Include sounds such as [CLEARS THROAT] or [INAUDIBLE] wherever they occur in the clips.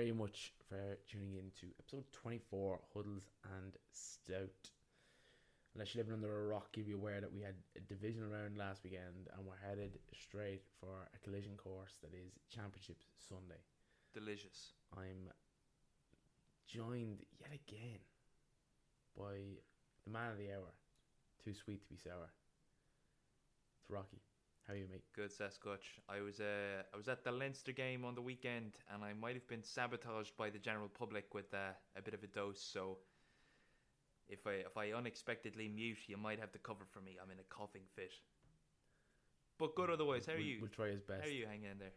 Very much for tuning in to episode 24 Huddles and Stout. Unless you're living under a rock, you'll be aware that we had a division round last weekend and we're headed straight for a collision course that is Championship Sunday. Delicious. I'm joined yet again by the man of the hour. Too sweet to be sour. It's Rocky. How are you, mate? Good Sasquatch. I was uh, I was at the Leinster game on the weekend, and I might have been sabotaged by the general public with uh, a bit of a dose. So, if I if I unexpectedly mute, you might have to cover for me. I'm in a coughing fit. But good otherwise. How are We'll- you? We'll try his best. How are you hanging in there?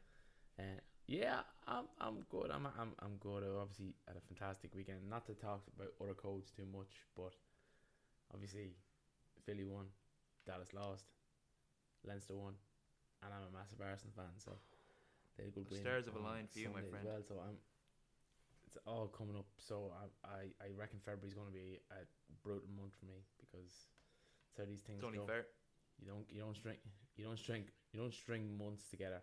Uh, yeah, I'm I'm good. I'm I'm I'm good. I obviously had a fantastic weekend. Not to talk about other codes too much, but obviously Philly won, Dallas lost, Leinster won, and I'm a massive Arsenal fan, so they The win. stars have on aligned for you, my Sunday friend. Well, so I'm. It's all coming up, so I I, I reckon February's going to be a brutal month for me because how these things It's only go fair. you don't you don't string you don't string you don't string months together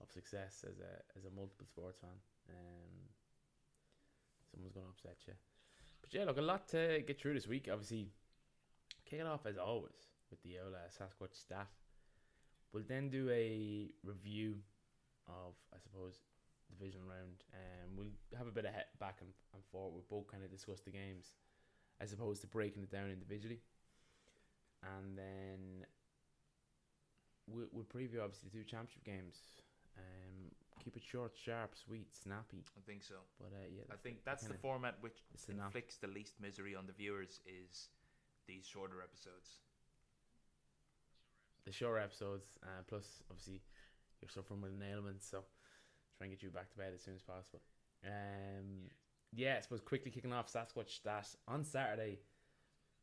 of success as a as a multiple sports fan. Um, someone's gonna upset you. But yeah, look, a lot to get through this week. Obviously, kicking off as always with the Ola Sasquatch staff. We'll then do a review of, I suppose, division round, and we'll have a bit of he- back and, and forth. We'll both kind of discuss the games, as opposed to breaking it down individually, and then we'll, we'll preview obviously the two championship games. Um, keep it short, sharp, sweet, snappy. I think so. But uh, yeah, I think that's the format which inflicts the least misery on the viewers is these shorter episodes. The short episodes. Uh, plus, obviously, you're suffering with an ailment, so try and get you back to bed as soon as possible. Um, yeah, I suppose quickly kicking off Sasquatch that on Saturday.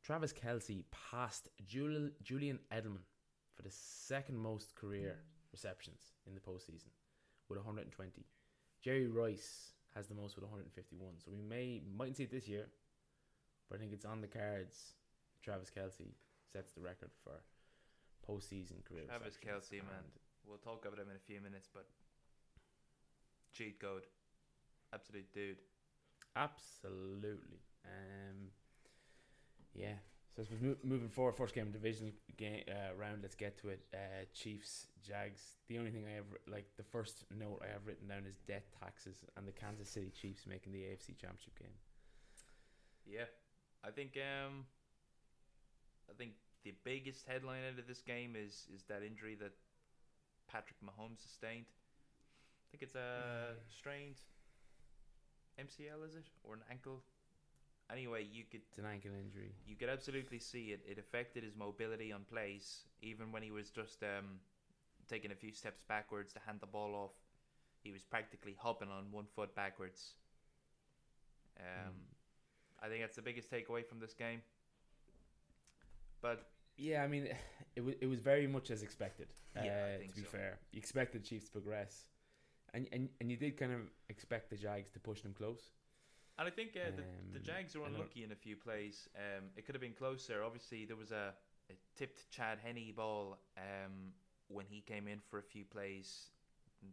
Travis Kelce passed Jul- Julian Edelman for the second most career receptions in the postseason with 120. Jerry Rice has the most with 151. So we may mightn't see it this year, but I think it's on the cards. Travis Kelce sets the record for postseason career. Travis Kelce, man. We'll talk about him in a few minutes, but cheat code, absolute dude. Absolutely. Um, yeah. So suppose mo- moving forward, first game division game uh, round. Let's get to it. Uh, Chiefs, Jags. The only thing I have like the first note I have written down is death taxes and the Kansas City Chiefs making the AFC Championship game. Yeah, I think um, I think the biggest headline out of this game is is that injury that Patrick Mahomes sustained. I think it's a strained MCL, is it, or an ankle? Anyway, you could It's an ankle injury. you could absolutely see it. It affected his mobility on plays, even when he was just um, taking a few steps backwards to hand the ball off. He was practically hopping on one foot backwards. Um, I think that's the biggest takeaway from this game. But Yeah, I mean, [SIGHS] it was it was very much as expected. Yeah, uh, to be so. fair, you expected Chiefs to progress, and and and you did kind of expect the Jags to push them close. and I think uh, the, the Um, Jags are I know- unlucky in a few plays. Um, it could have been closer. Obviously, there was a a tipped Chad Henne ball um, when he came in for a few plays.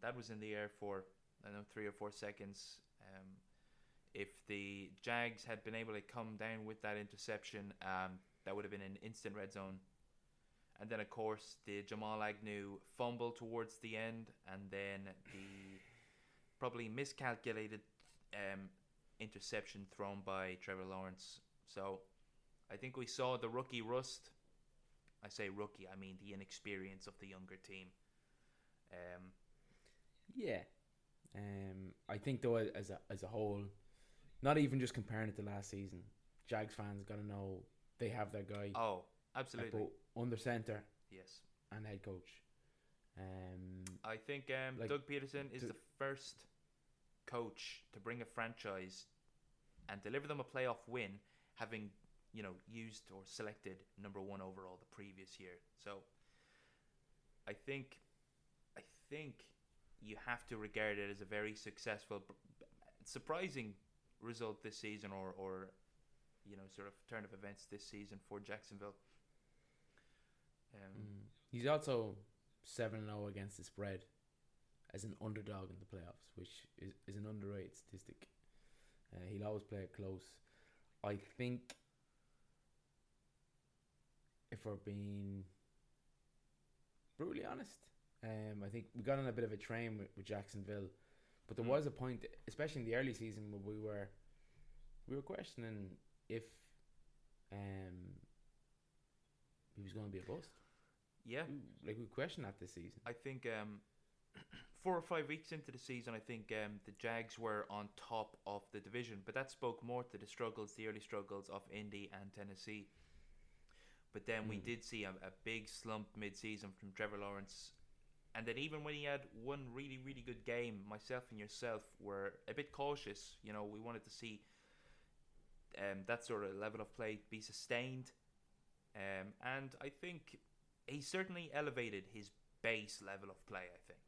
That was in the air for I don't know three or four seconds. Um, if the Jags had been able to come down with that interception, um, that would have been an instant red zone. And then, of course, the Jamal Agnew fumble towards the end, and then the probably miscalculated um, interception thrown by Trevor Lawrence. So I think we saw the rookie rust. I say rookie, I mean the inexperience of the younger team. Um, Yeah. Um, I think though as a as a whole, not even just comparing it to last season, Jags fans got to know they have their guy oh, absolutely. both under center Yes. and head coach. Um, I think um, Like, Doug Pederson is the first coach to bring a franchise and deliver them a playoff win, having you know used or selected number one overall the previous year. So I think I think you have to regard it as a very successful, surprising result this season, or or you know sort of turn of events this season for Jacksonville. Um, mm. He's also seven zero against the spread as an underdog in the playoffs, which is, is an underrated statistic. Uh, he'll always play it close. I think if we're being brutally honest, um, I think we got on a bit of a train with, with Jacksonville, but there Mm. was a point, especially in the early season, where we were we were questioning if um, he was going to be a bust. yeah, like we questioned that this season. I think um, [CLEARS THROAT] four or five weeks into the season, I think um, the Jags were on top of the division, but that spoke more to the struggles, the early struggles of Indy and Tennessee. But then we Mm. did see a, a big slump mid-season from Trevor Lawrence, and then even when he had one really, really good game, myself and yourself were a bit cautious. You know, we wanted to see um, that sort of level of play be sustained, um, and I think he certainly elevated his base level of play. I think.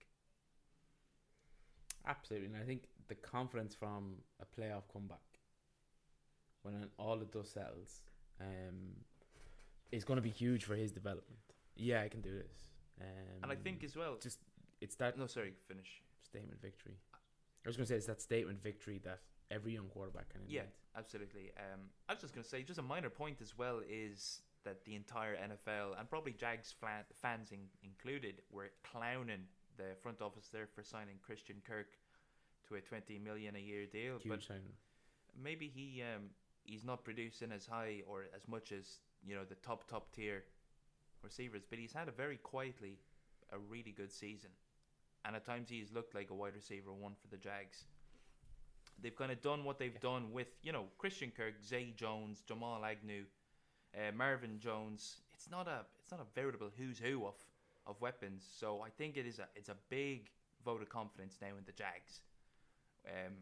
Absolutely, and I think the confidence from a playoff comeback when all the dust settles um, is going to be huge for his development. Yeah, I can do this. Um, And I think as well. just it's that No, sorry, finish. statement victory. I was going to say it's that statement victory that every young quarterback can of Yeah, absolutely. Um, I was just going to say, just a minor point as well is that the entire NFL and probably Jags fans in- included were clowning the front office there for signing Christian Kirk to a twenty million a year deal. Huge But signing. maybe he um, he's not producing as high or as much as you know the top top tier receivers, but he's had a very quietly a really good season, and at times he's looked like a wide receiver one for the Jags. They've kind of done what they've Yeah. done with you know Christian Kirk, Zay Jones, Jamal Agnew, uh, Marvin Jones. It's not a it's not a veritable who's who of of weapons. So I think it is a it's a big vote of confidence now in the Jags. Um,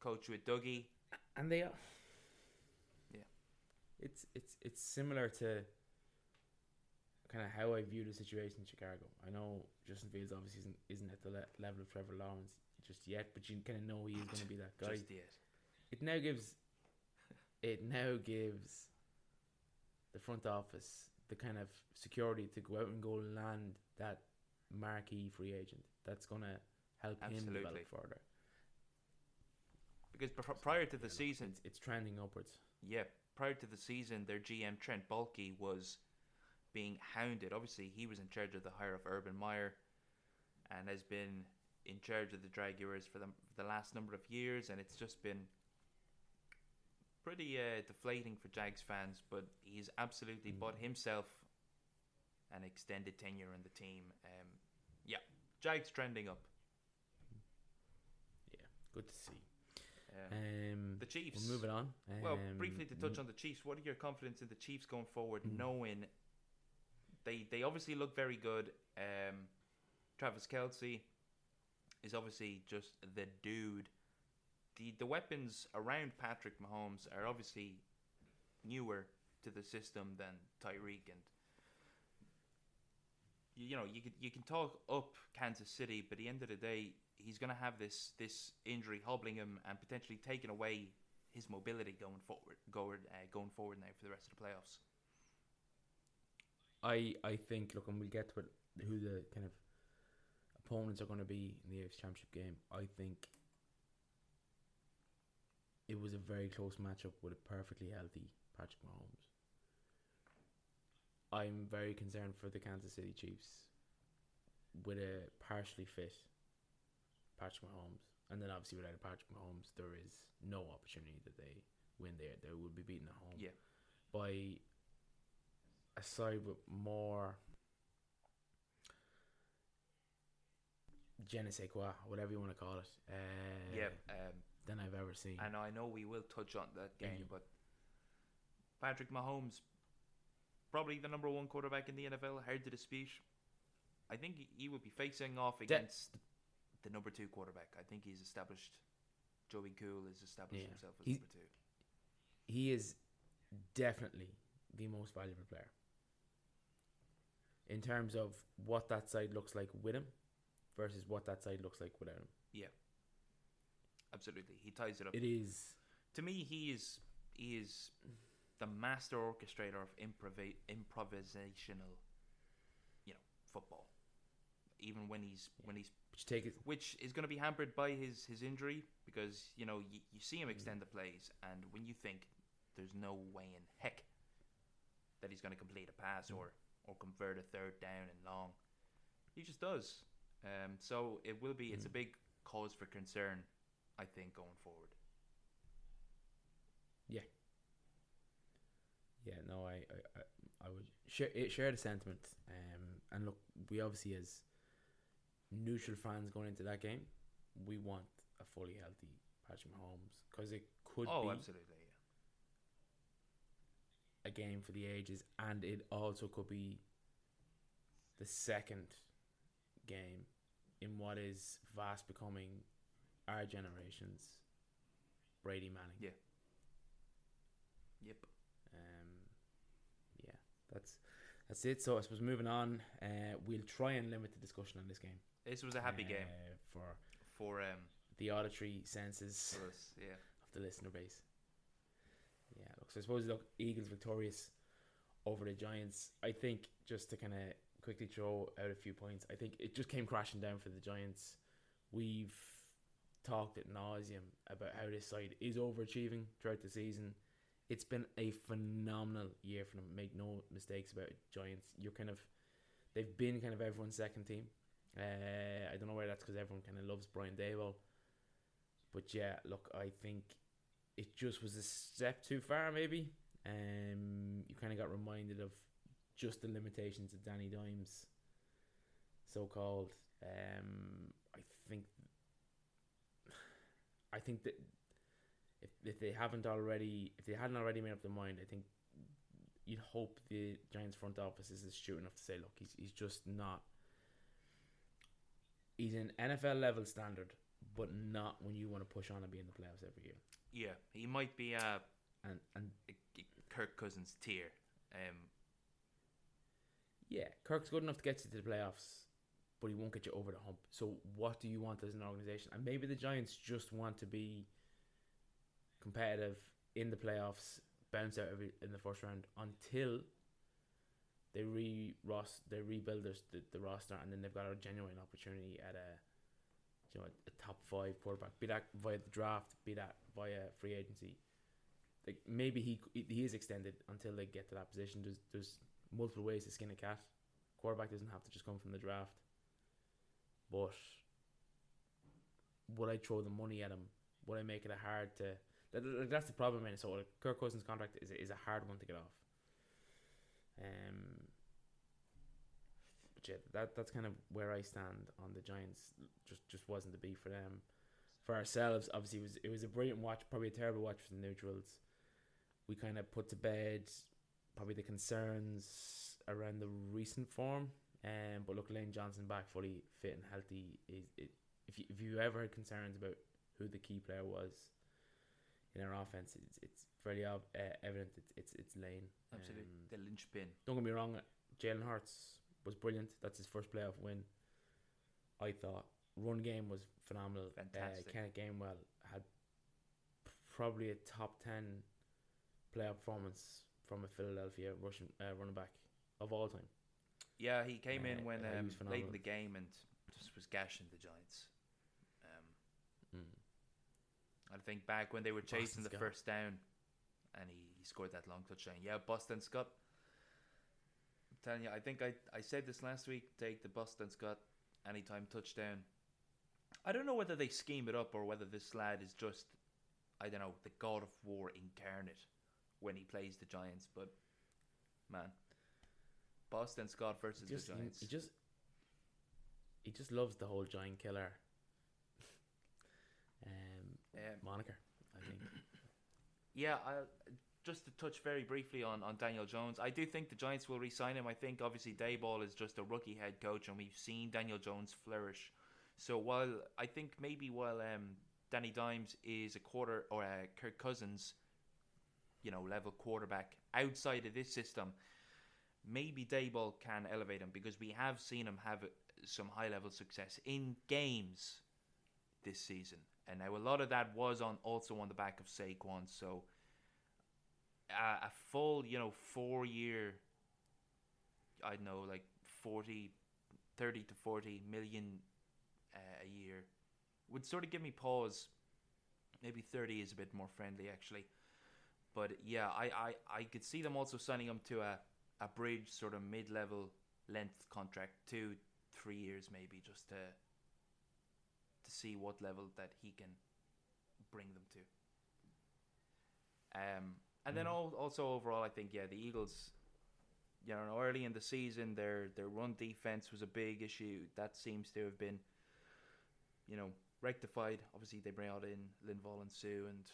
coach with Dougie. and they are. Yeah. It's it's it's similar to kind of how I view the situation in Chicago. I know Justin Fields obviously isn't, isn't at the le- level of Trevor Lawrence just yet, but you kind of know he is going to be that guy. Just yet. It now gives it now gives the front office the kind of security to go out and go land that marquee free agent that's going to help him develop further. Because pr- prior to the season, it's, it's trending upwards. yeah, prior to the season, their GM Trent Baalke was being hounded. Obviously, he was in charge of the hire of Urban Meyer, and has been in charge of the Jaguars for the, for the last number of years, and it's just been pretty uh, deflating for Jags fans. But he's absolutely Mm. bought himself an extended tenure in the team. Um, yeah, Jags trending up. Yeah, good to see. Uh, Um, the Chiefs. We'll move it on. Well, Um, briefly to touch mm, on the Chiefs, what are your confidence in the Chiefs going forward, Mm. knowing they they obviously look very good. Um, Travis Kelce is obviously just the dude. The the weapons around Patrick Mahomes are obviously newer to the system than Tyreek and you, know you can you can talk up Kansas City, but at the end of the day, he's going to have this this injury hobbling him and potentially taking away his mobility going forward, going uh, going forward now for the rest of the playoffs. I I think look, and we'll get to it, who the kind of opponents are going to be in the AFC Championship game. I think it was a very close matchup with a perfectly healthy Patrick Mahomes. I'm very concerned for the Kansas City Chiefs with a partially fit Patrick Mahomes, and then obviously without a Patrick Mahomes, there is no opportunity that they win there. They would be beaten at home Yeah. by a side with more je ne sais quoi, whatever you want to call it. Uh, yeah. Um, Than I've ever seen. and I know we will touch on that game, you. but Patrick Mahomes, probably the number one quarterback in the NFL, hard to dispute. I think he- he would be facing off against the number two quarterback. I think he's established. Joey Cool has established Yeah. himself as He- number two. he is definitely the most valuable player. In terms of what that side looks like with him versus what that side looks like without him. Yeah, absolutely, he ties it up. It is. To me, he is he is the master orchestrator of improv improvisational, you know, football. Even when he's when he's you take it which is going to be hampered by his his injury because you know you, you see him mm-hmm. extend the plays and when you think there's no way in heck that he's going to complete a pass mm-hmm. or or convert a third down and long he just does um so it will be it's a Mm. big cause for concern i think going forward Yeah, Yeah. no, I, I, I, I would share eh, share the sentiment. Um, and look, we obviously as neutral fans going into that game, we want a fully healthy Patrick Mahomes because it could oh be absolutely yeah a game for the ages, and it also could be the second game in what is fast becoming our generation's Brady Manning. Yeah. yep Um, yeah, that's that's it. So I suppose moving on, uh, we'll try and limit the discussion on this game. this was a happy game uh, for for um the auditory senses us [LAUGHS] yeah of the listener base. Yeah, look, so I suppose look, Eagles victorious over the Giants. I think just to kind of quickly throw out a few points, I think it just came crashing down for the Giants. We've talked at nauseum about how this side is overachieving throughout the season. It's been a phenomenal year for them. Make no mistakes about it, Giants. You're kind of, they've been kind of everyone's second team. Uh, I don't know whether that's because everyone kind of loves Brian Daboll. But yeah, look, I think it just was a step too far, maybe. Um, you kind of got reminded of just the limitations of Danny Dimes, so called. Um, I think, I think that if if they haven't already, if they hadn't already made up their mind, I think you'd hope the Giants front office is astute enough to say, look, he's he's just not. He's an NFL level standard, but not when you want to push on and be in the playoffs every year. yeah he might be uh And and a- a kirk cousins tier um yeah, Kirk's good enough to get you to the playoffs, but he won't get you over the hump. So what do you want as an organization? And maybe the Giants just want to be competitive in the playoffs, bounce out every, in the first round until they re they rebuild their, the, the roster, and then they've got a genuine opportunity at a you know a, top five quarterback. Be that via the draft, be that via free agency. Like maybe he he is extended until they get to that position. There's there's multiple ways to skin a cat. Quarterback doesn't have to just come from the draft. But would I throw the money at him? Would I make it a hard to? That, that- that's the problem, in So Kirk Cousins' contract is is a hard one to get off. Um. But yeah, that that's kind of where I stand on the Giants. Just just wasn't to be for them. For ourselves, obviously, it was it was a brilliant watch. Probably a terrible watch for the neutrals. We kind of put to bed probably the concerns around the recent form. Um, but look, Lane Johnson back fully fit and healthy is it. If you if you ever had concerns about who the key player was in our offense, it's it's fairly ob- uh, evident. It's it's it's Lane. absolutely Um, the linchpin don't get me wrong, Jalen Hurts was brilliant. That's his first playoff win. I thought run game was phenomenal. Fantastic. Uh, Kenneth Gainwell had probably a top ten playoff performance from a Philadelphia rushing uh, running back of all time. Yeah, he came Uh, in when uh, he um, was late in the game and just was gashing the Giants. Um, Mm. I think back when they were chasing Boston the Scott. first down, and he, he scored that long touchdown. Yeah, Boston Scott. I'm telling you, I think I I said this last week. Take the Boston Scott anytime touchdown. I don't know whether they scheme it up or whether this lad is just, I don't know, the God of War incarnate when he plays the Giants. But man, Boston Scott versus Just the Giants. he just he just loves the whole giant killer [LAUGHS] um, Um, moniker. I think. Yeah, I, just to touch very briefly on, on Daniel Jones, I do think the Giants will re-sign him. I think obviously Daboll is just a rookie head coach, and we've seen Daniel Jones flourish. So while I think maybe while um, Danny Dimes is a quarter or a Kirk Cousins, you know, level quarterback outside of this system, maybe Daboll can elevate him because we have seen him have some high level success in games this season. And now a lot of that was on also on the back of Saquon. So uh, a full, you know, four year, I don't know, like 40, 30 to 40 million uh, a year would sort of give me pause. Maybe 30 is a bit more friendly, actually. But yeah, I, I, I could see them also signing him to a, a bridge sort of mid level length contract, two, three years maybe, just to to see what level that he can bring them to. Um, and then Mhm. al- also overall, I think yeah, the Eagles, you know, early in the season, their their run defense was a big issue. That seems to have been, you know, rectified. Obviously, they brought in Linval and Suh and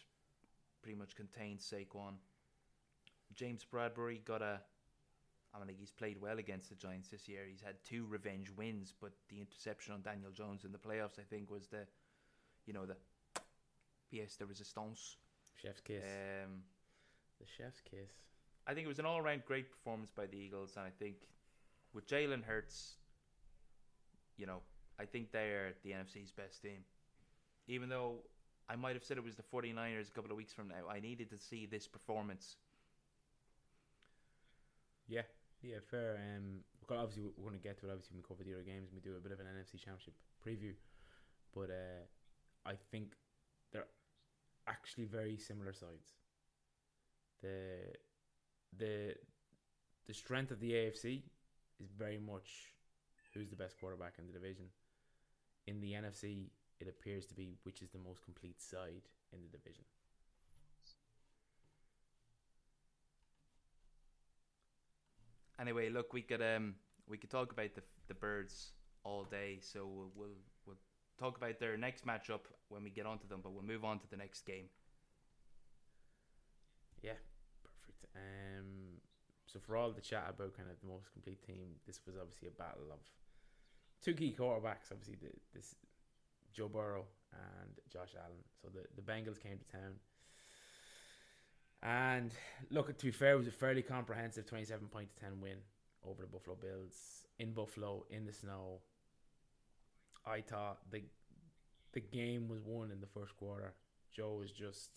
pretty much contained Saquon. James Bradberry got a. I mean, he's played well against the Giants this year. He's had two revenge wins, but the interception on Daniel Jones in the playoffs, I think, was the, you know, the pièce de résistance. Chef's kiss. Um, the chef's kiss. I think it was an all-round great performance by the Eagles, and I think with Jalen Hurts, you know, I think they're the NFC's best team. Even though I might have said it was the 49ers a couple of weeks from now, I needed to see this performance. Yeah, yeah, fair. Um, obviously we're going to get to it. Obviously, when we cover the other games, we do a bit of an NFC Championship preview. But uh, I think they're actually very similar sides. The the the strength of the AFC is very much who's the best quarterback in the division. In the NFC, it appears to be which is the most complete side in the division. Anyway, look, we could um we could talk about the the birds all day, so we'll we'll, we'll talk about their next matchup when we get onto them, but we'll move on to the next game. Yeah, perfect. Um, so for all the chat about kind of the most complete team, this was obviously a battle of two key quarterbacks. Obviously, the, this Joe Burrow and Josh Allen. So the the Bengals came to town, and look, to be fair, it was a fairly comprehensive twenty-seven point to ten win over the Buffalo Bills in Buffalo in the snow. I thought the the game was won in the first quarter. Joe was just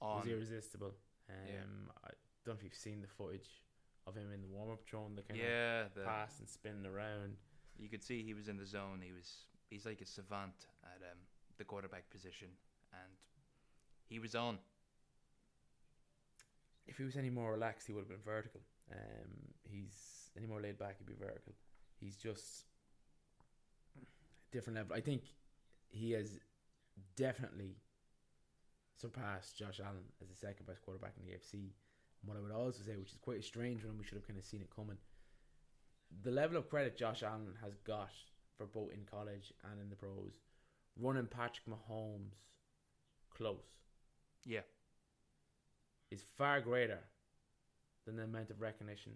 On was irresistible. Um, Yeah. I don't know if you've seen the footage of him in the warm up throwing the kind yeah, of the, pass and spinning around. you could see he was in the zone. He was he's like a savant at um the quarterback position, and he was on. If he was any more relaxed, he would have been vertical. Um, he's any more laid back, he'd be vertical. He's just different level. I think he has definitely surpassed Josh Allen as the second best quarterback in the AFC. And what I would also say, which is quite a strange one, we should have kind of seen it coming. The level of credit Josh Allen has got for both in college and in the pros, running Patrick Mahomes close Yeah, is far greater than the amount of recognition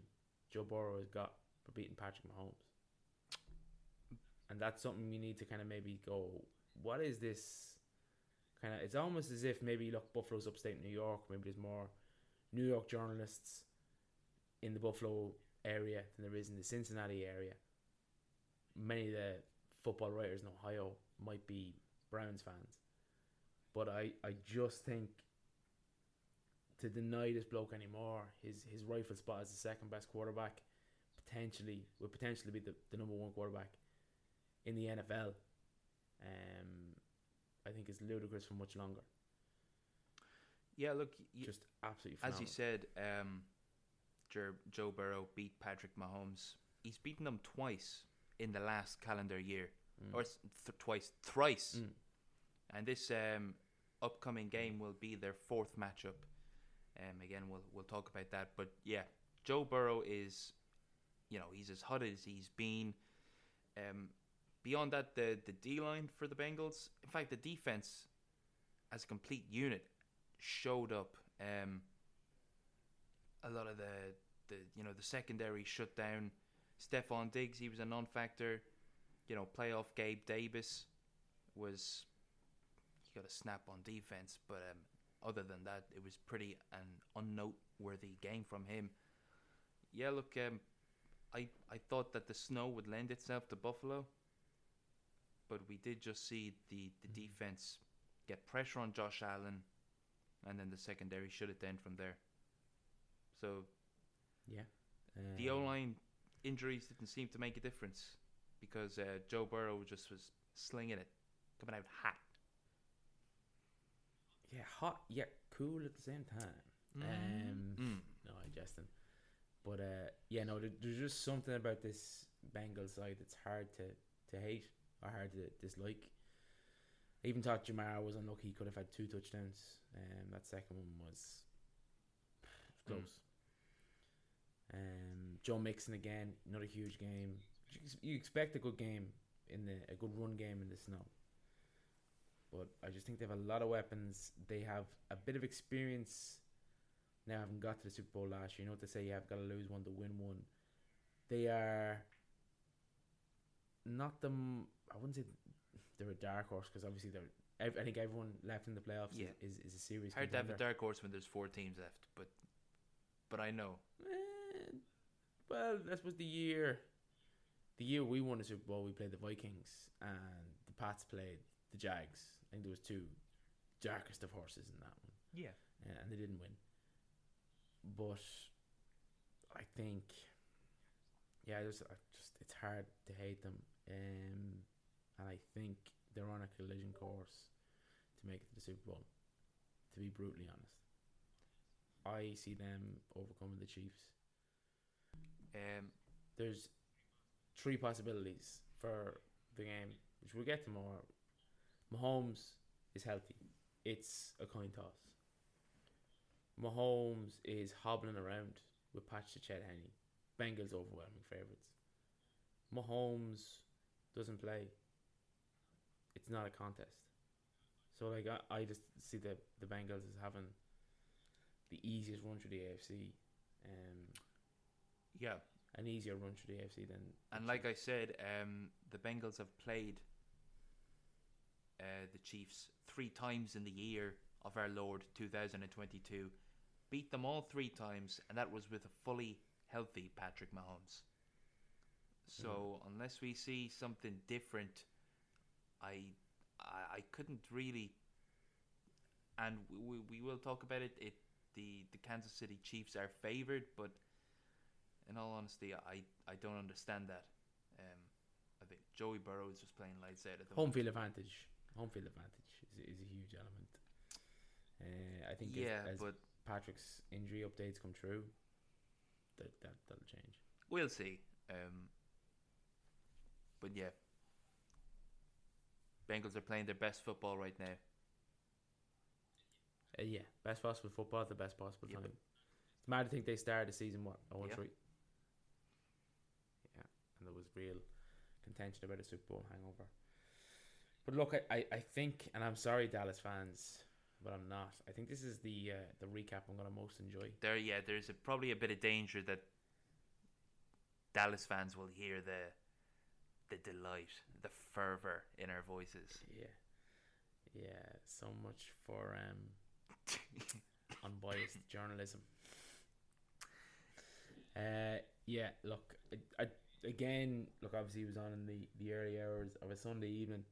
Joe Burrow has got for beating Patrick Mahomes. And that's something we need to kind of maybe go, what is this kind of it's almost as if maybe look Buffalo's upstate New York, maybe there's more New York journalists in the Buffalo area than there is in the Cincinnati area. Many of the football writers in Ohio might be Browns fans. But I, I just think to deny this bloke anymore his his rifle spot as the second best quarterback potentially would potentially be the, the number one quarterback in the NFL. Um, I think is ludicrous for much longer. Yeah, look, y- Just absolutely as phenomenal. you said, um, Joe Burrow beat Patrick Mahomes. He's beaten them twice in the last calendar year, Mm. or th- twice, thrice. Mm. And this um, upcoming game will be their fourth matchup. Um, again, we'll we'll talk about that. But yeah, Joe Burrow is, you know, he's as hot as he's been. Um, beyond that, the the D line for the Bengals, in fact, the defense as a complete unit showed up. Um, a lot of the the you know the secondary shut down. Stefon Diggs, he was a non-factor. You know, playoff Gabe Davis was he got a snap on defense, but um, other than that, it was pretty an unnoteworthy game from him. Yeah, look, um, I I thought that the snow would lend itself to Buffalo, but we did just see the the Mhm. defense get pressure on Josh Allen, and then the secondary shut it down from there. So yeah. the O Um, line injuries didn't seem to make a difference because uh, Joe Burrow just was slinging it, coming out hot. Yeah, hot yet cool at the same time. Um, Mm. No, I jesting. But uh, yeah, no, there, there's just something about this Bengals side that's hard to, to hate or hard to dislike. I even thought Ja'Marr was unlucky; he could have had two touchdowns. Um, that second one was Mm. close. Um, Joe Mixon again, not a huge game. You expect a good game in the a good run game in the snow. But I just think they have a lot of weapons. They have a bit of experience now having got to the Super Bowl last year. You know what they say, you have got to lose one to win one. They are not the. I wouldn't say they're a dark horse because obviously they're. I think everyone left in the playoffs Yeah. is, is, a serious. Player. Hard to have a dark horse when there's four teams left, but but I know. Eh, well, that was the year. The year we won the Super Bowl, we played the Vikings, and the Pats played the Jags. I think there was two darkest of horses in that one, Yeah. uh, and they didn't win. But I think, yeah, there's I just it's hard to hate them, um, and I think they're on a collision course to make it to the Super Bowl. To be brutally honest, I see them overcoming the Chiefs Um. there's three possibilities for the game, which we'll get to more. Mahomes is healthy. It's a coin toss. Mahomes is hobbling around with Patch to Chet Henne. Bengals overwhelming favourites. Mahomes doesn't play. It's not a contest. So like I, I just see the the Bengals as having the easiest run through the AFC. Um, Yeah. an easier run through the AFC than. And like I said, um, the Bengals have played uh, the Chiefs three times in the year of our Lord 2022, beat them all three times, and that was with a fully healthy Patrick Mahomes. So unless we see something different, I, I, I couldn't really. And we, we will talk about it. It the the Kansas City Chiefs are favored, but in all honesty, I, I don't understand that. Um, I think Joey Burrow is just playing lights out at the home moment. field advantage. Home field advantage is, is a huge element. Uh, I think yeah, as, as but Patrick's injury updates come true, that that that'll change. We'll see. Um, but yeah, Bengals are playing their best football right now. Uh, yeah, best possible football at the best possible yep. time. It's mad to think they started the season what 0 yep. 3 and there was real contention about a Super Bowl hangover. But look, I, I, I think, and I'm sorry, Dallas fans, but I'm not. I think this is the uh, the recap I'm gonna most enjoy. There, yeah, there's a, probably a bit of danger that Dallas fans will hear the the delight, the fervor in our voices. Yeah, yeah. So much for um [LAUGHS] unbiased journalism. Uh, yeah. Look, I, I, again, look. Obviously, he was on in the the early hours of a Sunday evening,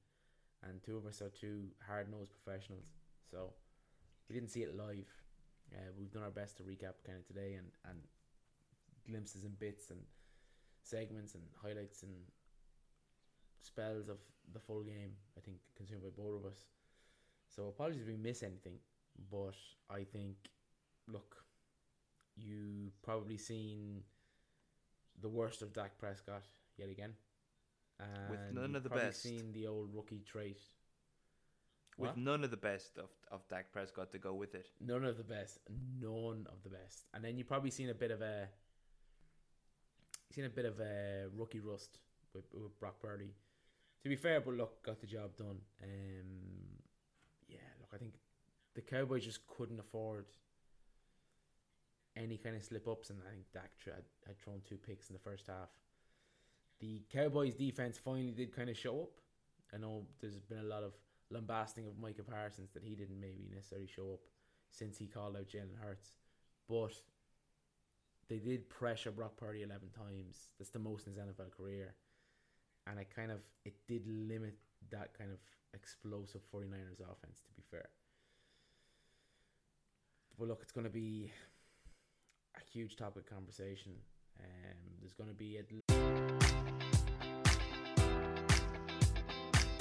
and two of us are two hard nosed professionals. So we didn't see it live. Uh, we've done our best to recap kind of today and and glimpses and bits and segments and highlights and spells of the full game. I think consumed by both of us. So apologies if we miss anything, but I think look, you probably seen the worst of Dak Prescott yet again. And With none of the best. Seen the old rookie trait. With What? none of the best of, of Dak Prescott to go with it. None of the best. None of the best. And then you've probably seen a bit of a seen a bit of a rookie rust with, with Brock Purdy. To be fair, but look, got the job done. Um, yeah, look, I think the Cowboys just couldn't afford any kind of slip ups, and I think Dak had, had thrown two picks in the first half. The Cowboys defense finally did kind of show up. I know there's been a lot of lambasting of Micah Parsons that he didn't maybe necessarily show up since he called out Jalen Hurts, but they did pressure Brock Purdy 11 times. That's the most in his NFL career. And it kind of it did limit that kind of explosive 49ers offense to be fair. But look, it's going to be a huge topic conversation. Um, there's going to be at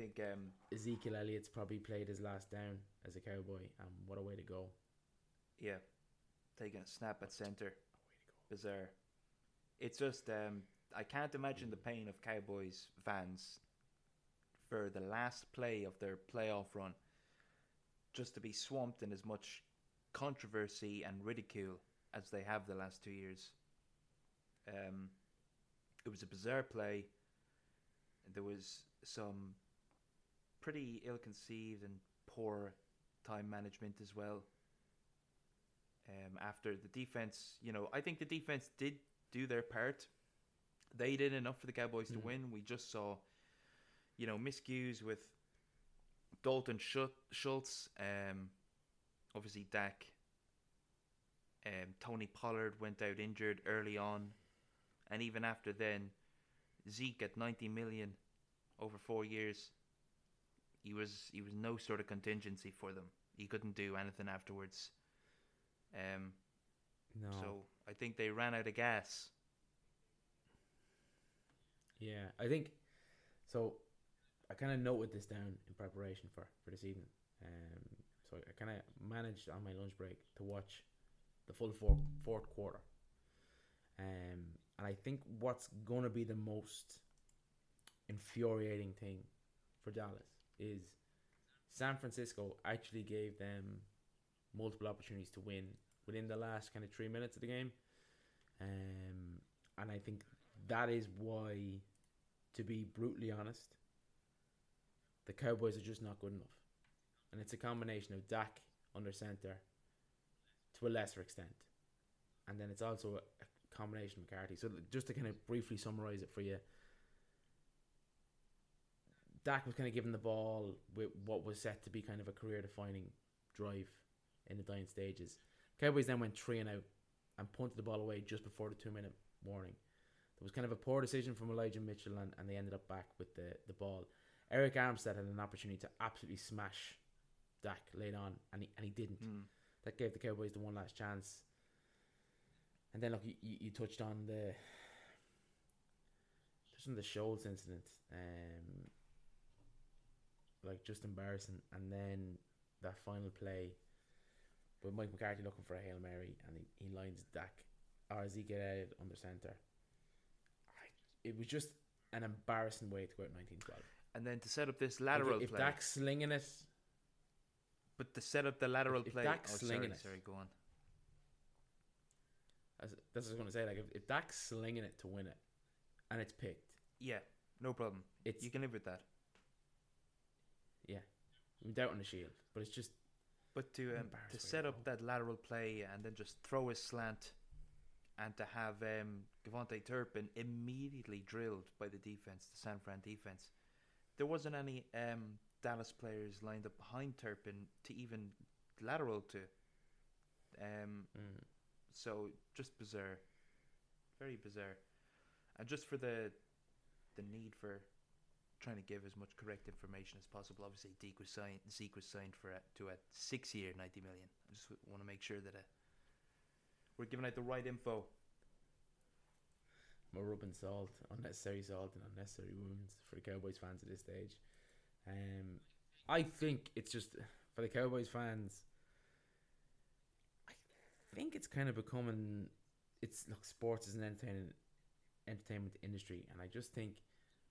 Think um, Ezekiel Elliott's probably played his last down as a cowboy, and what a way to go! yeah, taking a snap at center, bizarre. It's just um, I can't imagine the pain of Cowboys fans for the last play of their playoff run, just to be swamped in as much controversy and ridicule as they have the last two years. Um, it was a bizarre play. There was some pretty ill-conceived and poor time management as well. Um, after the defense, you know, I think the defense did do their part. They did enough for the Cowboys to Mm. win. We just saw, you know, miscues with Dalton Schultz, um, obviously Dak. Um, Tony Pollard went out injured early on, and even after then, Zeke at 90 million over four years. He was he was no sort of contingency for them. He couldn't do anything afterwards. Um, No, so I think they ran out of gas. yeah, I think so. I kind of noted this down in preparation for for this evening. Um, so I kind of managed on my lunch break to watch the full four, fourth quarter. Um, and I think what's going to be the most infuriating thing for Dallas is San Francisco actually gave them multiple opportunities to win within the last kind of three minutes of the game. Um, and I think that is why, to be brutally honest, the Cowboys are just not good enough. And it's a combination of Dak under center to a lesser extent. And then it's also a, combination of McCarthy. So just to kind of briefly summarize it for you, Dak was kind of given the ball with what was set to be kind of a career defining drive in the dying stages. Cowboys then went three and out and punted the ball away just before the two minute warning. There was kind of a poor decision from Elijah Mitchell and, and they ended up back with the, the ball. Arik Armstead had an opportunity to absolutely smash Dak late on and he, and he didn't. Mm. That gave the Cowboys the one last chance. And then look, you, you, touched on the on the Schultz incident. Um, like just embarrassing. And then that final play, with Mike McCarthy looking for a hail mary, and he, he lines Dak or Ezekiel Elliott under center. I- It was just an embarrassing way to go out 1912. And then to set up this If- lateral if, play, Dak's slinging it, but to set up the lateral if play. Dak's oh, slinging sorry, it- sorry, go on. as, that's what I was going to say. Like if, if Dak's slinging it to win it, and it's picked, Yeah, no problem. it's You can live with that. Without on the shield. But it's just But to um, to set up that lateral play and then just throw a slant, and to have um, KaVontae Turpin immediately drilled by the defense, the San Fran defense. There wasn't any um, Dallas players lined up behind Turpin to even lateral to. Um, mm, so just bizarre, very bizarre, and just for the the need for trying to give as much correct information as possible. Obviously, Deke was signed. Zeke was signed for a, to a six year, ninety million. I just want to make sure that uh, we're giving out the right info. we're rubbing salt, unnecessary salt, and unnecessary wounds for the Cowboys fans at this stage. Um, I think it's just for the Cowboys fans. I think it's kind of becoming. It's look, sports is an entertainment entertainment industry, and I just think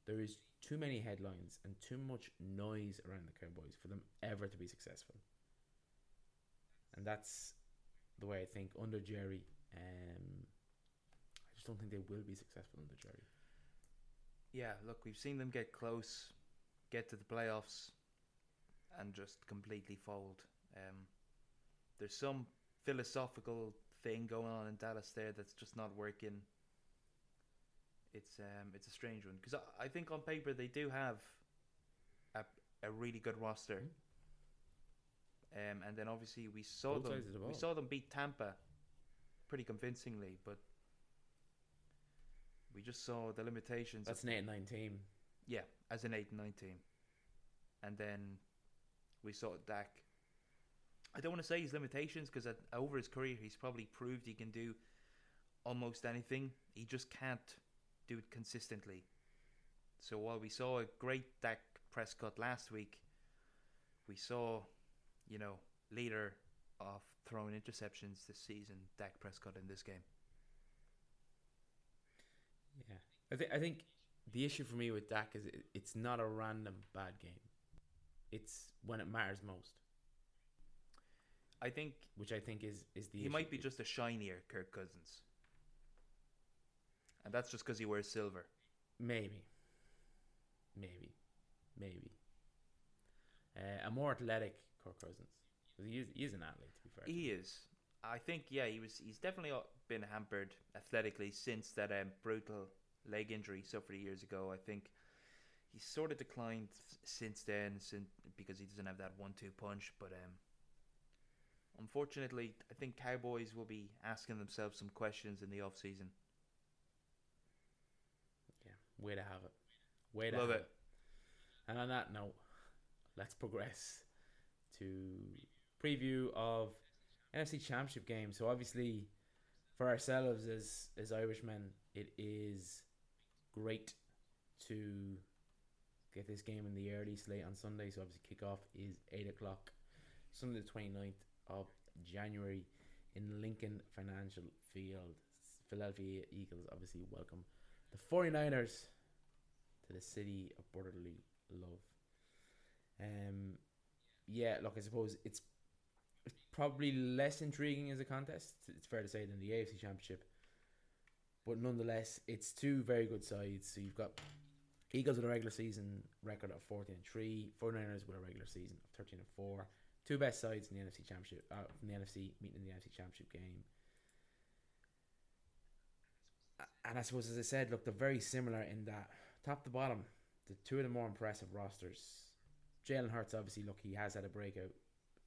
there is too many headlines and too much noise around the Cowboys for them ever to be successful. And that's the way I think under Jerry. Um, I just don't think they will be successful under Jerry. Yeah, look, we've seen them get close, get to the playoffs, and just completely fold. Um, there's some philosophical thing going on in Dallas there that's just not working. It's um, it's a strange one because I, I think on paper they do have a a really good roster. Um, and then obviously we saw Both them the we saw them beat Tampa pretty convincingly, but we just saw the limitations. That's of an eight and nine team. yeah, as an 8 and 9 team. And then we saw Dak. I don't want to say his limitations because over his career, he's probably proved he can do almost anything. He just can't do it consistently. So while we saw a great Dak Prescott last week, we saw, you know, leader of throwing interceptions this season, Dak Prescott in this game. Yeah, I think I think the issue for me with Dak is it, it's not a random bad game. It's when it matters most, I think which I think is is the he issue. might be just a shinier Kirk Cousins. And that's just because he wears silver. maybe, maybe, maybe. Uh, a more athletic Kirk Cousins he is he is an athlete to be fair. He is. I think yeah, he was. He's definitely been hampered athletically since that um, brutal leg injury he suffered years ago. I think he's sort of declined since then, since because he doesn't have that one-two punch. But um, unfortunately, I think Cowboys will be asking themselves some questions in the off season. Yeah, way to have it. Way to Love have it. And on that note, let's progress to preview of NFC Championship game. So obviously, for ourselves as as Irishmen, it is great to get this game in the early slate on Sunday. So obviously, kickoff is eight o'clock, Sunday the 29th of January in Lincoln Financial Field. Philadelphia Eagles obviously welcome the 49ers to the city of brotherly love. Um, yeah, look, I suppose it's probably less intriguing as a contest. It's fair to say than the AFC Championship, but nonetheless, it's two very good sides. So you've got Eagles with a regular season record of fourteen and three, 49ers with a regular season of thirteen and four. Two best sides in the NFC Championship, uh, from the NFC meeting in the NFC Championship game. A- And I suppose, as I said, look, they're very similar in that top to bottom, the two of the more impressive rosters. Jalen Hurts, obviously, look, he has had a breakout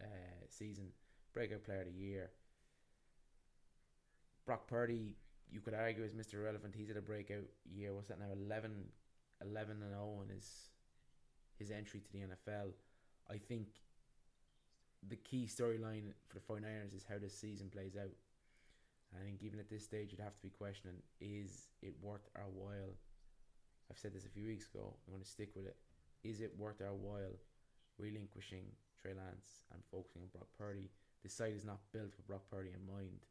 uh, season, breakout player of the year. Brock Purdy, you could argue, is Mr. Irrelevant. He's had a breakout year. What's that now? 11, 11 and 0 in his, his entry to the NFL. I think the key storyline for the 49ers is how this season plays out. I think even at this stage, you'd have to be questioning is it worth our while? I've said this a few weeks ago. I'm going to stick with it. Is it worth our while relinquishing Trey Lance and focusing on Brock Purdy this side is not built with Brock Purdy in mind.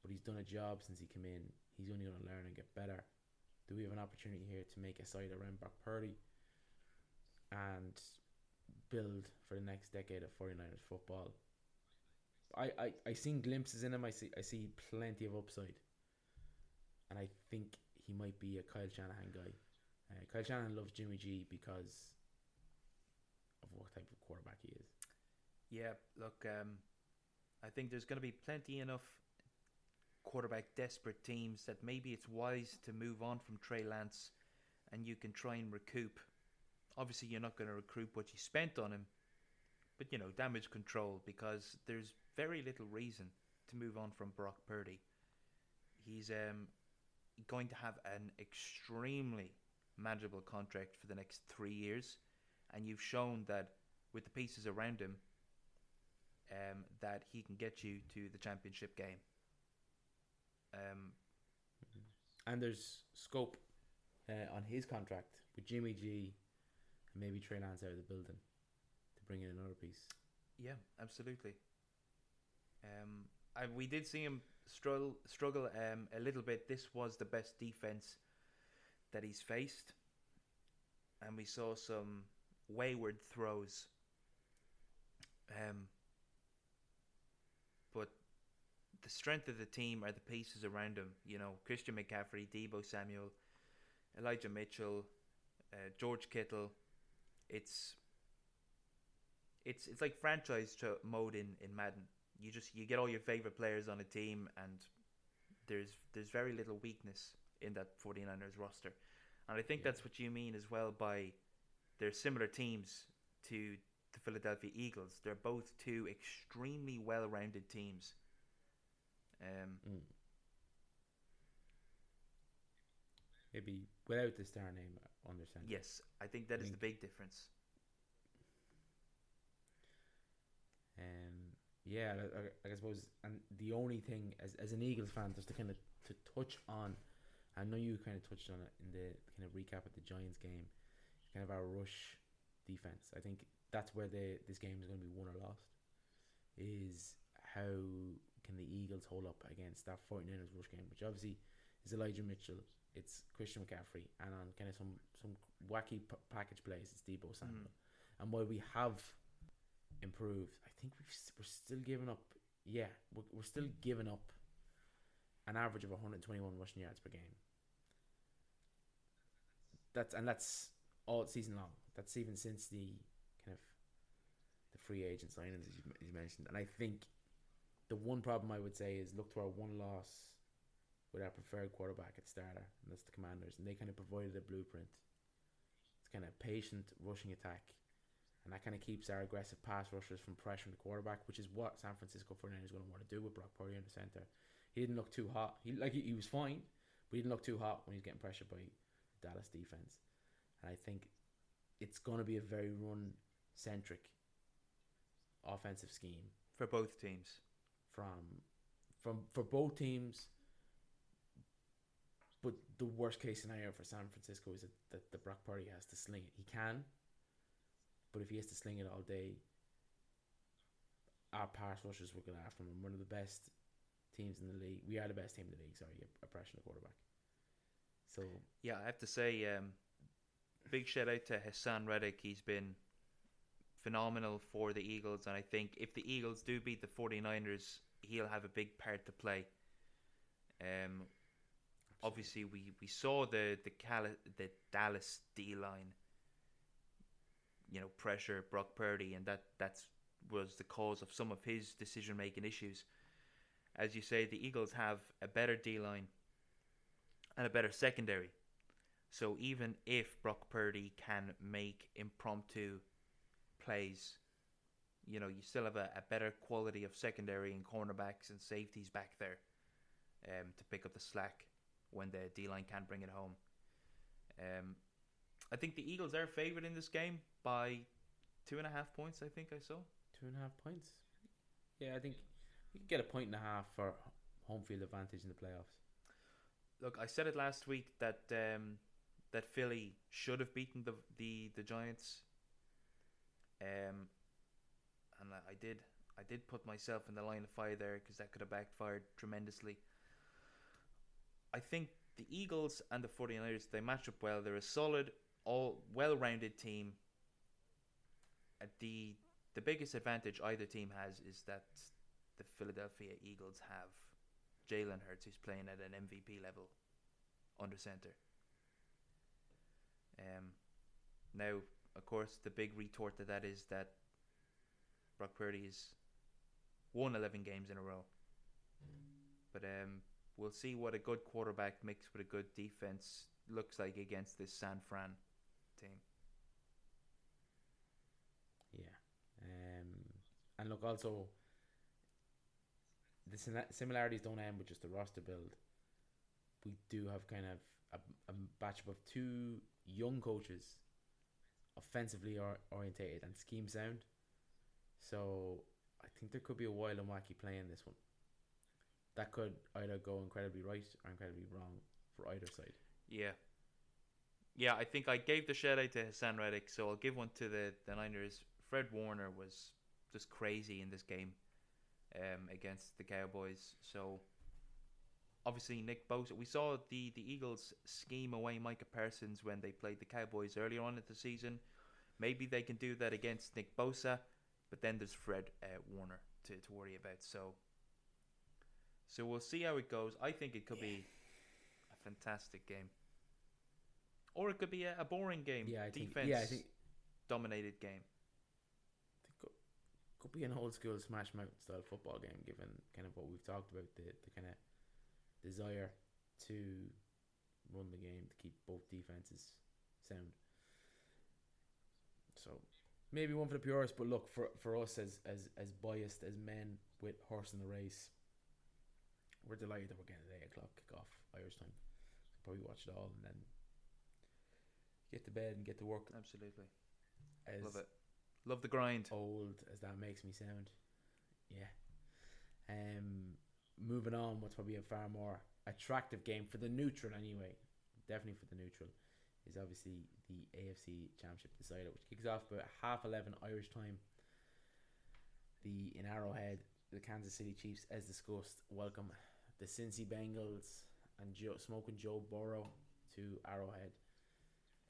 But he's done a job since he came in. He's only going to learn and get better. Do we have an opportunity here to make a side around Brock Purdy and build for the next decade of 49ers football? I, I, I seen glimpses in him. I see I see plenty of upside. And I think he might be a Kyle Shanahan guy. Uh, Kyle Shanahan loves Jimmy G because of what type of quarterback he is. Yeah, look, um, I think there's going to be plenty enough quarterback desperate teams that maybe it's wise to move on from Trey Lance and you can try and recoup. Obviously, you're not going to recoup what you spent on him, but you know, damage control because there's very little reason to move on from Brock Purdy. He's um, going to have an extremely manageable contract for the next three years, and you've shown that with the pieces around him, um, that he can get you to the championship game. Um, And there's scope uh, on his contract with Jimmy G and maybe Trey Lance out of the building to bring in another piece. yeah, absolutely. Um, I, we did see him struggle struggle um, a little bit. This was the best defense that he's faced, and we saw some wayward throws. Um, but the strength of the team are the pieces around him. You know, Christian McCaffrey, Deebo Samuel, Elijah Mitchell, uh, George Kittle. It's it's it's like franchise mode in, in Madden. You just you get all your favorite players on a team, and there's there's very little weakness in that 49ers roster. And I think Yeah. that's what you mean as well by they're similar teams to the Philadelphia Eagles. They're both two extremely well-rounded teams. Um, Mm. Maybe without the star name under center. yes, I think that is the think- big difference. Um, yeah, I, I, I suppose, and the only thing as as an Eagles fan, just to kind of to touch on, I know you kind of touched on it in the kind of recap of the Giants game, kind of our rush defense. I think that's where the this game is going to be won or lost. Is how can the Eagles hold up against that 49ers rush game, which obviously is Elijah Mitchell, it's Christian McCaffrey, and on kind of some some wacky p- package plays, it's Deebo Samuel. Mm. And while we have improved, I think we've, we're still giving up. Yeah, we're, we're still giving up an average of 121 rushing yards per game. That's and that's all season long. That's even since the kind of the free agent signings as you, as you mentioned. And I think the one problem I would say is look to our one loss with our preferred quarterback at starter, and that's the Commanders, and they kind of provided a blueprint. It's kind of patient rushing attack, and that kind of keeps our aggressive pass rushers from pressuring the quarterback, which is what San Francisco 49ers going to want to do with Brock Purdy in the center. He didn't look too hot. He like he, he was fine, but he didn't look too hot when he was getting pressured by Dallas defense. And I think it's going to be a very run centric offensive scheme For both teams. from from for both teams. But the worst case scenario for San Francisco is that, that the Brock Purdy has to sling it. He can, but if he has to sling it all day, our pass rushers will go after him. One of the best teams in the league. We are the best team in the league. Sorry, a pressure the quarterback. So Yeah, I have to say, um, big shout out to Haason Reddick. He's been phenomenal for the Eagles, and I think if the Eagles do beat the 49ers, he'll have a big part to play. Um, obviously, we, we saw the the, Cali- the Dallas D line, you know, pressure Brock Purdy, and that that's was the cause of some of his decision making issues. As you say, the Eagles have a better D line and a better secondary. So even if Brock Purdy can make impromptu plays, you know, you still have a, a better quality of secondary and cornerbacks and safeties back there um, to pick up the slack when the D line can't bring it home. Um, I think the Eagles are favored in this game by two and a half points. I think I saw. two and a half points. Yeah, I think you could get a point and a half for home field advantage in the playoffs. Look, I said it last week that um, that Philly should have beaten the the, the Giants. Um, and I, I did. I did put myself in the line of fire there because that could have backfired tremendously. I think the Eagles and the 49ers, they match up well. They're a solid, all well-rounded team. The the biggest advantage either team has is that the Philadelphia Eagles have Jalen Hurts, who's playing at an MVP level under center. Um, now, of course, the big retort to that is that Brock Purdy has won 11 games in a row. But um, we'll see what a good quarterback mixed with a good defense looks like against this San Fran team. Yeah. Um, and look, also, the similarities don't end with just the roster build. We do have kind of a, a batch of two young coaches, offensively or- orientated and scheme sound. So I think there could be a wild and wacky play in this one. That could either go incredibly right or incredibly wrong for either side. Yeah. Yeah, I think I gave the shout out to Haason Reddick, so I'll give one to the, the Niners. Fred Warner was just crazy in this game um, against the Cowboys. So obviously Nick Bosa, we saw the, the Eagles scheme away Micah Parsons when they played the Cowboys earlier on in the season. Maybe they can do that against Nick Bosa, but then there's Fred uh, Warner to, to worry about. So so we'll see how it goes. I think it could be a fantastic game. Or it could be a, a boring game. Yeah, I think. Defense Yeah, I think dominated game. Could, be an old school smash mouth style football game, given kind of what we've talked about the, the kind of desire to run the game to keep both defenses sound. So maybe one for the purists, but look for for us as as as biased as men with horse in the race, we're delighted that we're getting an eight o'clock kickoff Irish time. Probably watch it all and then get to bed and get to work. Absolutely. As Love it. Love the grind. old as that makes me sound. Yeah. Um, moving on, what's probably a far more attractive game for the neutral anyway, definitely for the neutral, is obviously the AFC Championship decider, which kicks off about half eleven Irish time. The in Arrowhead, the Kansas City Chiefs, as discussed, welcome the Cincy Bengals and Joe, smoking Joe Burrow to Arrowhead.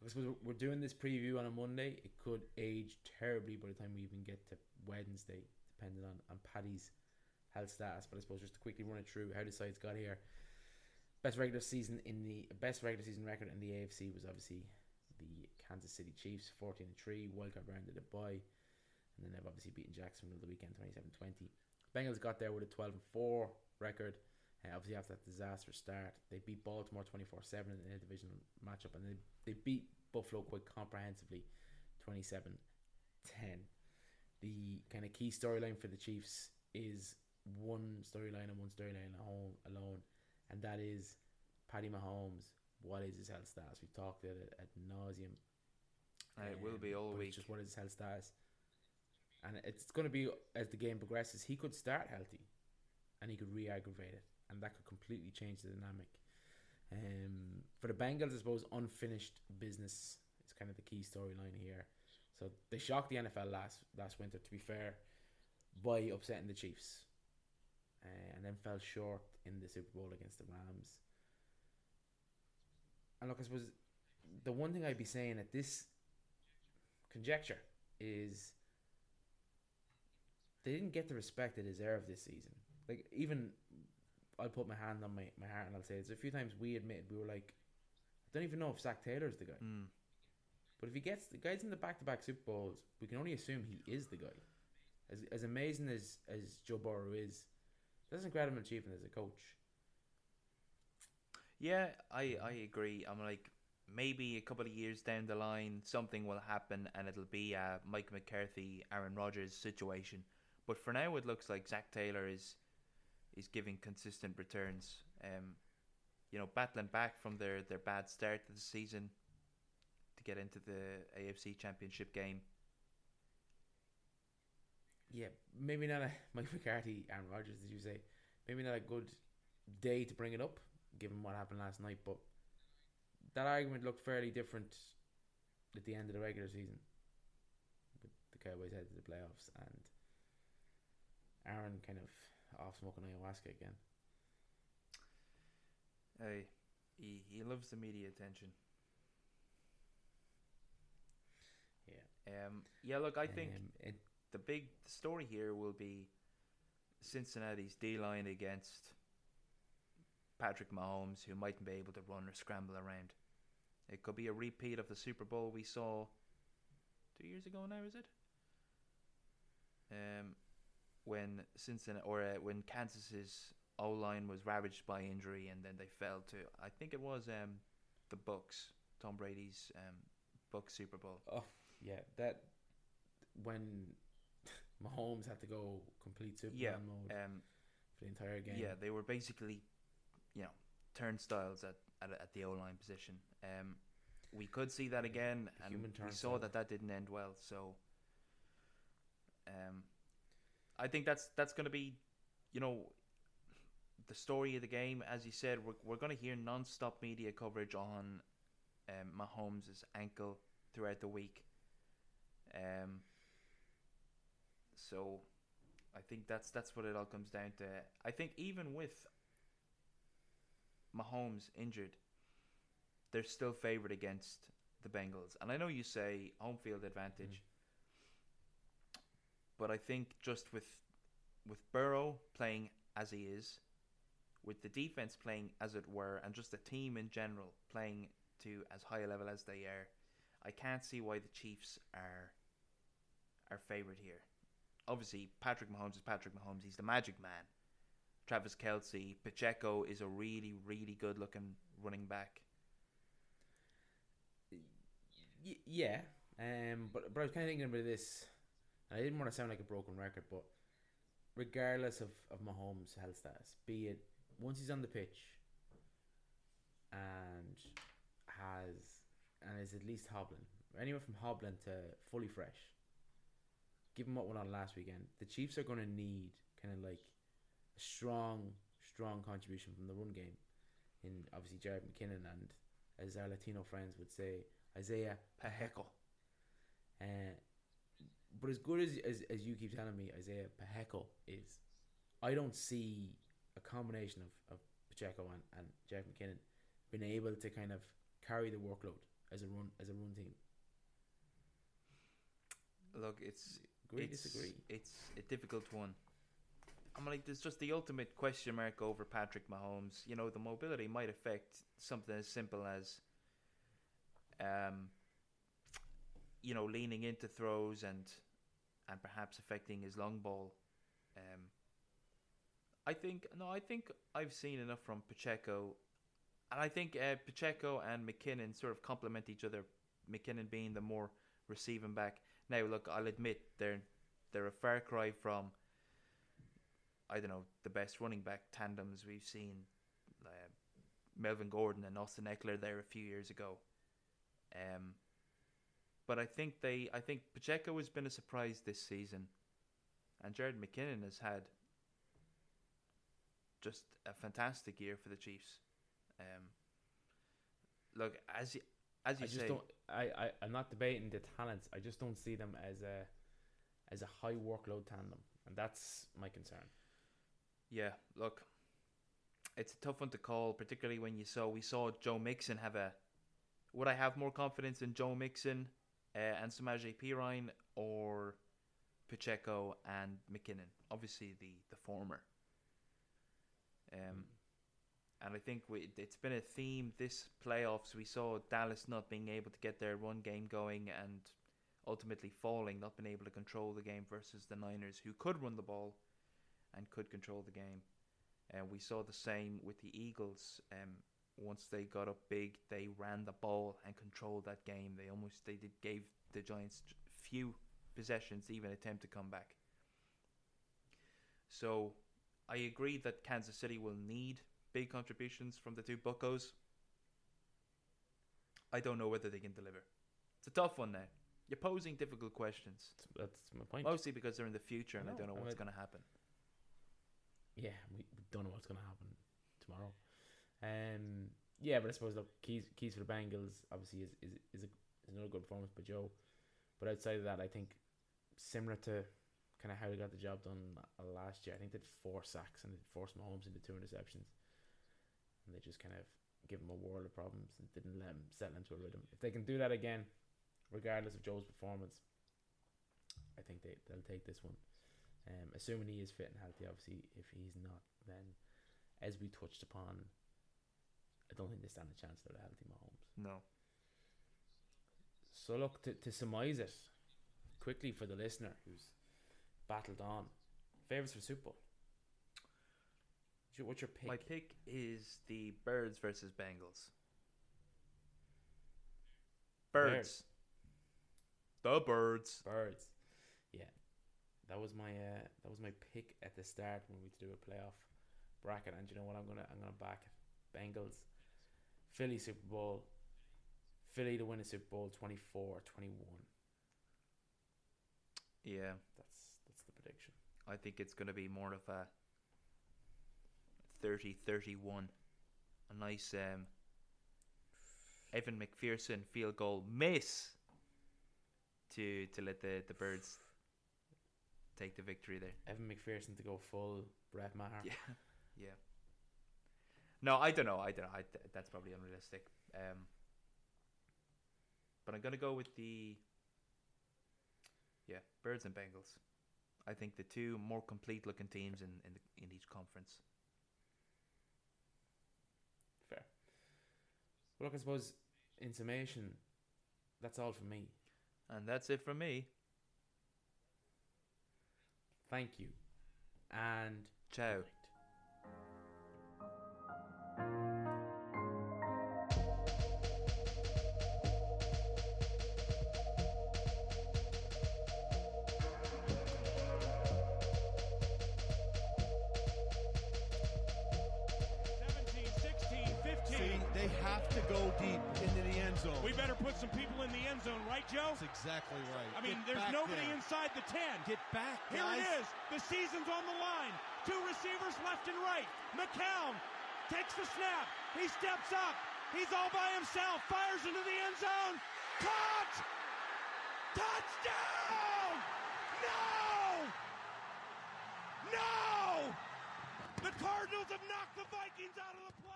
I suppose we're- doing this preview on a Monday. It could age terribly by the time we even get to Wednesday, depending on, on Paddy's health status. But I suppose just to quickly run it through how the sides got here. Best regular season in the best regular season record in the AFC was obviously the Kansas City Chiefs, fourteen and three. Wildcard round did a bye, and then they've obviously beaten Jacksonville the weekend 27-20. Bengals got there with a twelve and four record. Uh, obviously, after that disastrous start, they beat Baltimore 24 7 in a divisional matchup, and they, they beat Buffalo quite comprehensively 27 10. The kind of key storyline for the Chiefs is one storyline and one storyline at home alone, and that is Paddy Mahomes. What is his health status? We've talked about it at nauseum. And it will be all week. Just what is his health status, and it's going to be as the game progresses. He could start healthy, and he could re-aggravate it, and that could completely change the dynamic. Um, for the Bengals, I suppose unfinished business is kind of the key storyline here. So they shocked the NFL last last winter, to be fair, by upsetting the Chiefs, uh, and then fell short in the Super Bowl against the Rams. And look, I suppose the one thing I'd be saying at this conjecture is they didn't get the respect they deserve this season. Like even I'll put my hand on my, my heart and I'll say it's a few times we admitted we were like I don't even know if Zac Taylor's the guy. Mm. But if he gets the guys in the back to back Super Bowls, we can only assume he is the guy. As as amazing as, as Joe Burrow is, that's an incredible achievement as a coach. Yeah, I I agree. I'm like maybe a couple of years down the line something will happen and it'll be a Mike McCarthy, Aaron Rodgers situation. But for now, it looks like Zac Taylor is is giving consistent returns. Um, you know, battling back from their their bad start to the season to get into the AFC Championship game. Yeah, maybe not a [LAUGHS] Mike McCarthy, Aaron Rodgers, did you say? Maybe not a good day to bring it up, given what happened last night. But that argument looked fairly different at the end of the regular season, with the Cowboys headed to the playoffs, and Aaron kind of off smoking ayahuasca again. Hey, he he loves the media attention. Yeah. Um. Yeah. Look, I think Um, it, the big story here will be Cincinnati's D line against Patrick Mahomes, who mightn't be able to run or scramble around. It could be a repeat of the Super Bowl we saw two years ago now, is it? Um, when Cincinnati or uh, when Kansas's O line was ravaged by injury, and then they fell to I think it was um the Bucs, Tom Brady's um Bucs Super Bowl. oh yeah, that when [LAUGHS] Mahomes had to go complete Superman Yeah, mode Um, for the entire game. Yeah, they were basically, you know, turnstiles at at, at the O line position. Um, we could see that again, The and human we saw that that didn't end well. So, um, I think that's that's going to be, you know, the story of the game. As you said, we're we're going to hear non-stop media coverage on um, Mahomes' ankle throughout the week. Um, so I think that's that's what it all comes down to. I think even with Mahomes injured, they're still favored against the Bengals. And I know you say home field advantage, but I think just with with Burrow playing as he is, with the defense playing as it were, and just the team in general playing to as high a level as they are, I can't see why the Chiefs are are favored here. Obviously, Patrick Mahomes is Patrick Mahomes. He's the magic man. Travis Kelce, Pacheco is a really, really good looking running back. Y- yeah. Um, but but I was kind of thinking about this. And I didn't want to sound like a broken record, but regardless of of Mahomes' health status, be it once he's on the pitch and has and is at least hobbling, anywhere from hobbling to fully fresh. Given what went on last weekend, the Chiefs are going to need kind of like a strong, strong contribution from the run game. In obviously Jerick McKinnon and, as our Latino friends would say, Isaiah Pacheco. uh, but as good as, as as you keep telling me Isaiah Pacheco is, I don't see a combination of, of Pacheco and, and Jeff McKinnon being able to kind of carry the workload as a run as a run team. Look, it's Agree, it's, disagree. It's a difficult one. I'm like, there's just the ultimate question mark over Patrick Mahomes. You know, the mobility might affect something as simple as, um, you know, leaning into throws and and perhaps affecting his long ball. Um, I think no, I think I've seen enough from Pacheco, and I think uh, Pacheco and McKinnon sort of complement each other. McKinnon being the more receiving back. Now, look, I'll admit they're they're a far cry from. I don't know the best running back tandems we've seen, uh, Melvin Gordon and Austin Ekeler there a few years ago. Um, but I think they, I think Pacheco has been a surprise this season, and Jerick McKinnon has had just a fantastic year for the Chiefs. Um, look, as you, as you I just say, don't. I, I I'm not debating the talents. I just don't see them as a as a high workload tandem, and that's my concern. Yeah, look, it's a tough one to call, particularly when you saw we saw Joe Mixon have a. Would I have more confidence in Joe Mixon uh, and Samaje Perine or Pacheco and McKinnon? Obviously, the the former. Um, and I think we, it's been a theme this playoffs. We saw Dallas not being able to get their one game going and ultimately falling, not being able to control the game versus the Niners, who could run the ball and could control the game. And we saw the same with the Eagles. Um, once they got up big, they ran the ball and controlled that game. They almost they did gave the Giants few possessions to even attempt to come back. So I agree that Kansas City will need big contributions from the two Buccos. I don't know whether they can deliver. It's a tough one now. You're posing difficult questions, That's, my point. mostly because they're in the future and I, know, don't know I what's mean- going to happen. yeah, we, don't know what's gonna happen tomorrow. Um, yeah, but I suppose look, keys keys for the Bengals obviously is is is, a, is another good performance by Joe, but outside of that, I think similar to kind of how they got the job done last year. I think they did four sacks and forced Mahomes into two interceptions, and they just kind of give him a world of problems and didn't let him settle into a rhythm. If they can do that again, regardless of Joe's performance, I think they they'll take this one. Um, assuming he is fit and healthy. Obviously, if he's not, then as we touched upon, I don't think they stand a chance without a healthy Mahomes. No. So look to to surmise it quickly for the listener who's battled on. Favorites for Super Bowl. What's your, pick? My pick is the Birds versus Bengals. Birds. Bears. The Birds. Birds. Yeah, that was my uh, that was my pick at the start when we do a playoff bracket. And you know what? I'm gonna I'm gonna back it. Bengals, Philly Super Bowl, Philly to win a Super Bowl 24-21. Yeah, That's that's the prediction. I think it's going to be more of a 30-31. A nice um, Evan McPherson field goal miss to to let the, the Birds take the victory there. Evan McPherson to go full Brett Maher. Yeah, [LAUGHS] yeah. No, I don't know. I don't know. I, that's probably unrealistic. Um, but I'm gonna go with the yeah Birds and Bengals. I think the two more complete looking teams in in, the, in each conference. Fair. Well, look, I suppose in summation, that's all from me. And that's it from me. Thank you, and Ciao. To go deep into the end zone. We better put some people in the end zone, right, Joe? That's exactly right. I mean, Get there's nobody there. inside the 10. Get back, Here it is. The season's on the line. Two receivers left and right. McCown takes the snap. He steps up. He's all by himself. Fires into the end zone. Caught! Touchdown! No! No! The Cardinals have knocked the Vikings out of the playoffs.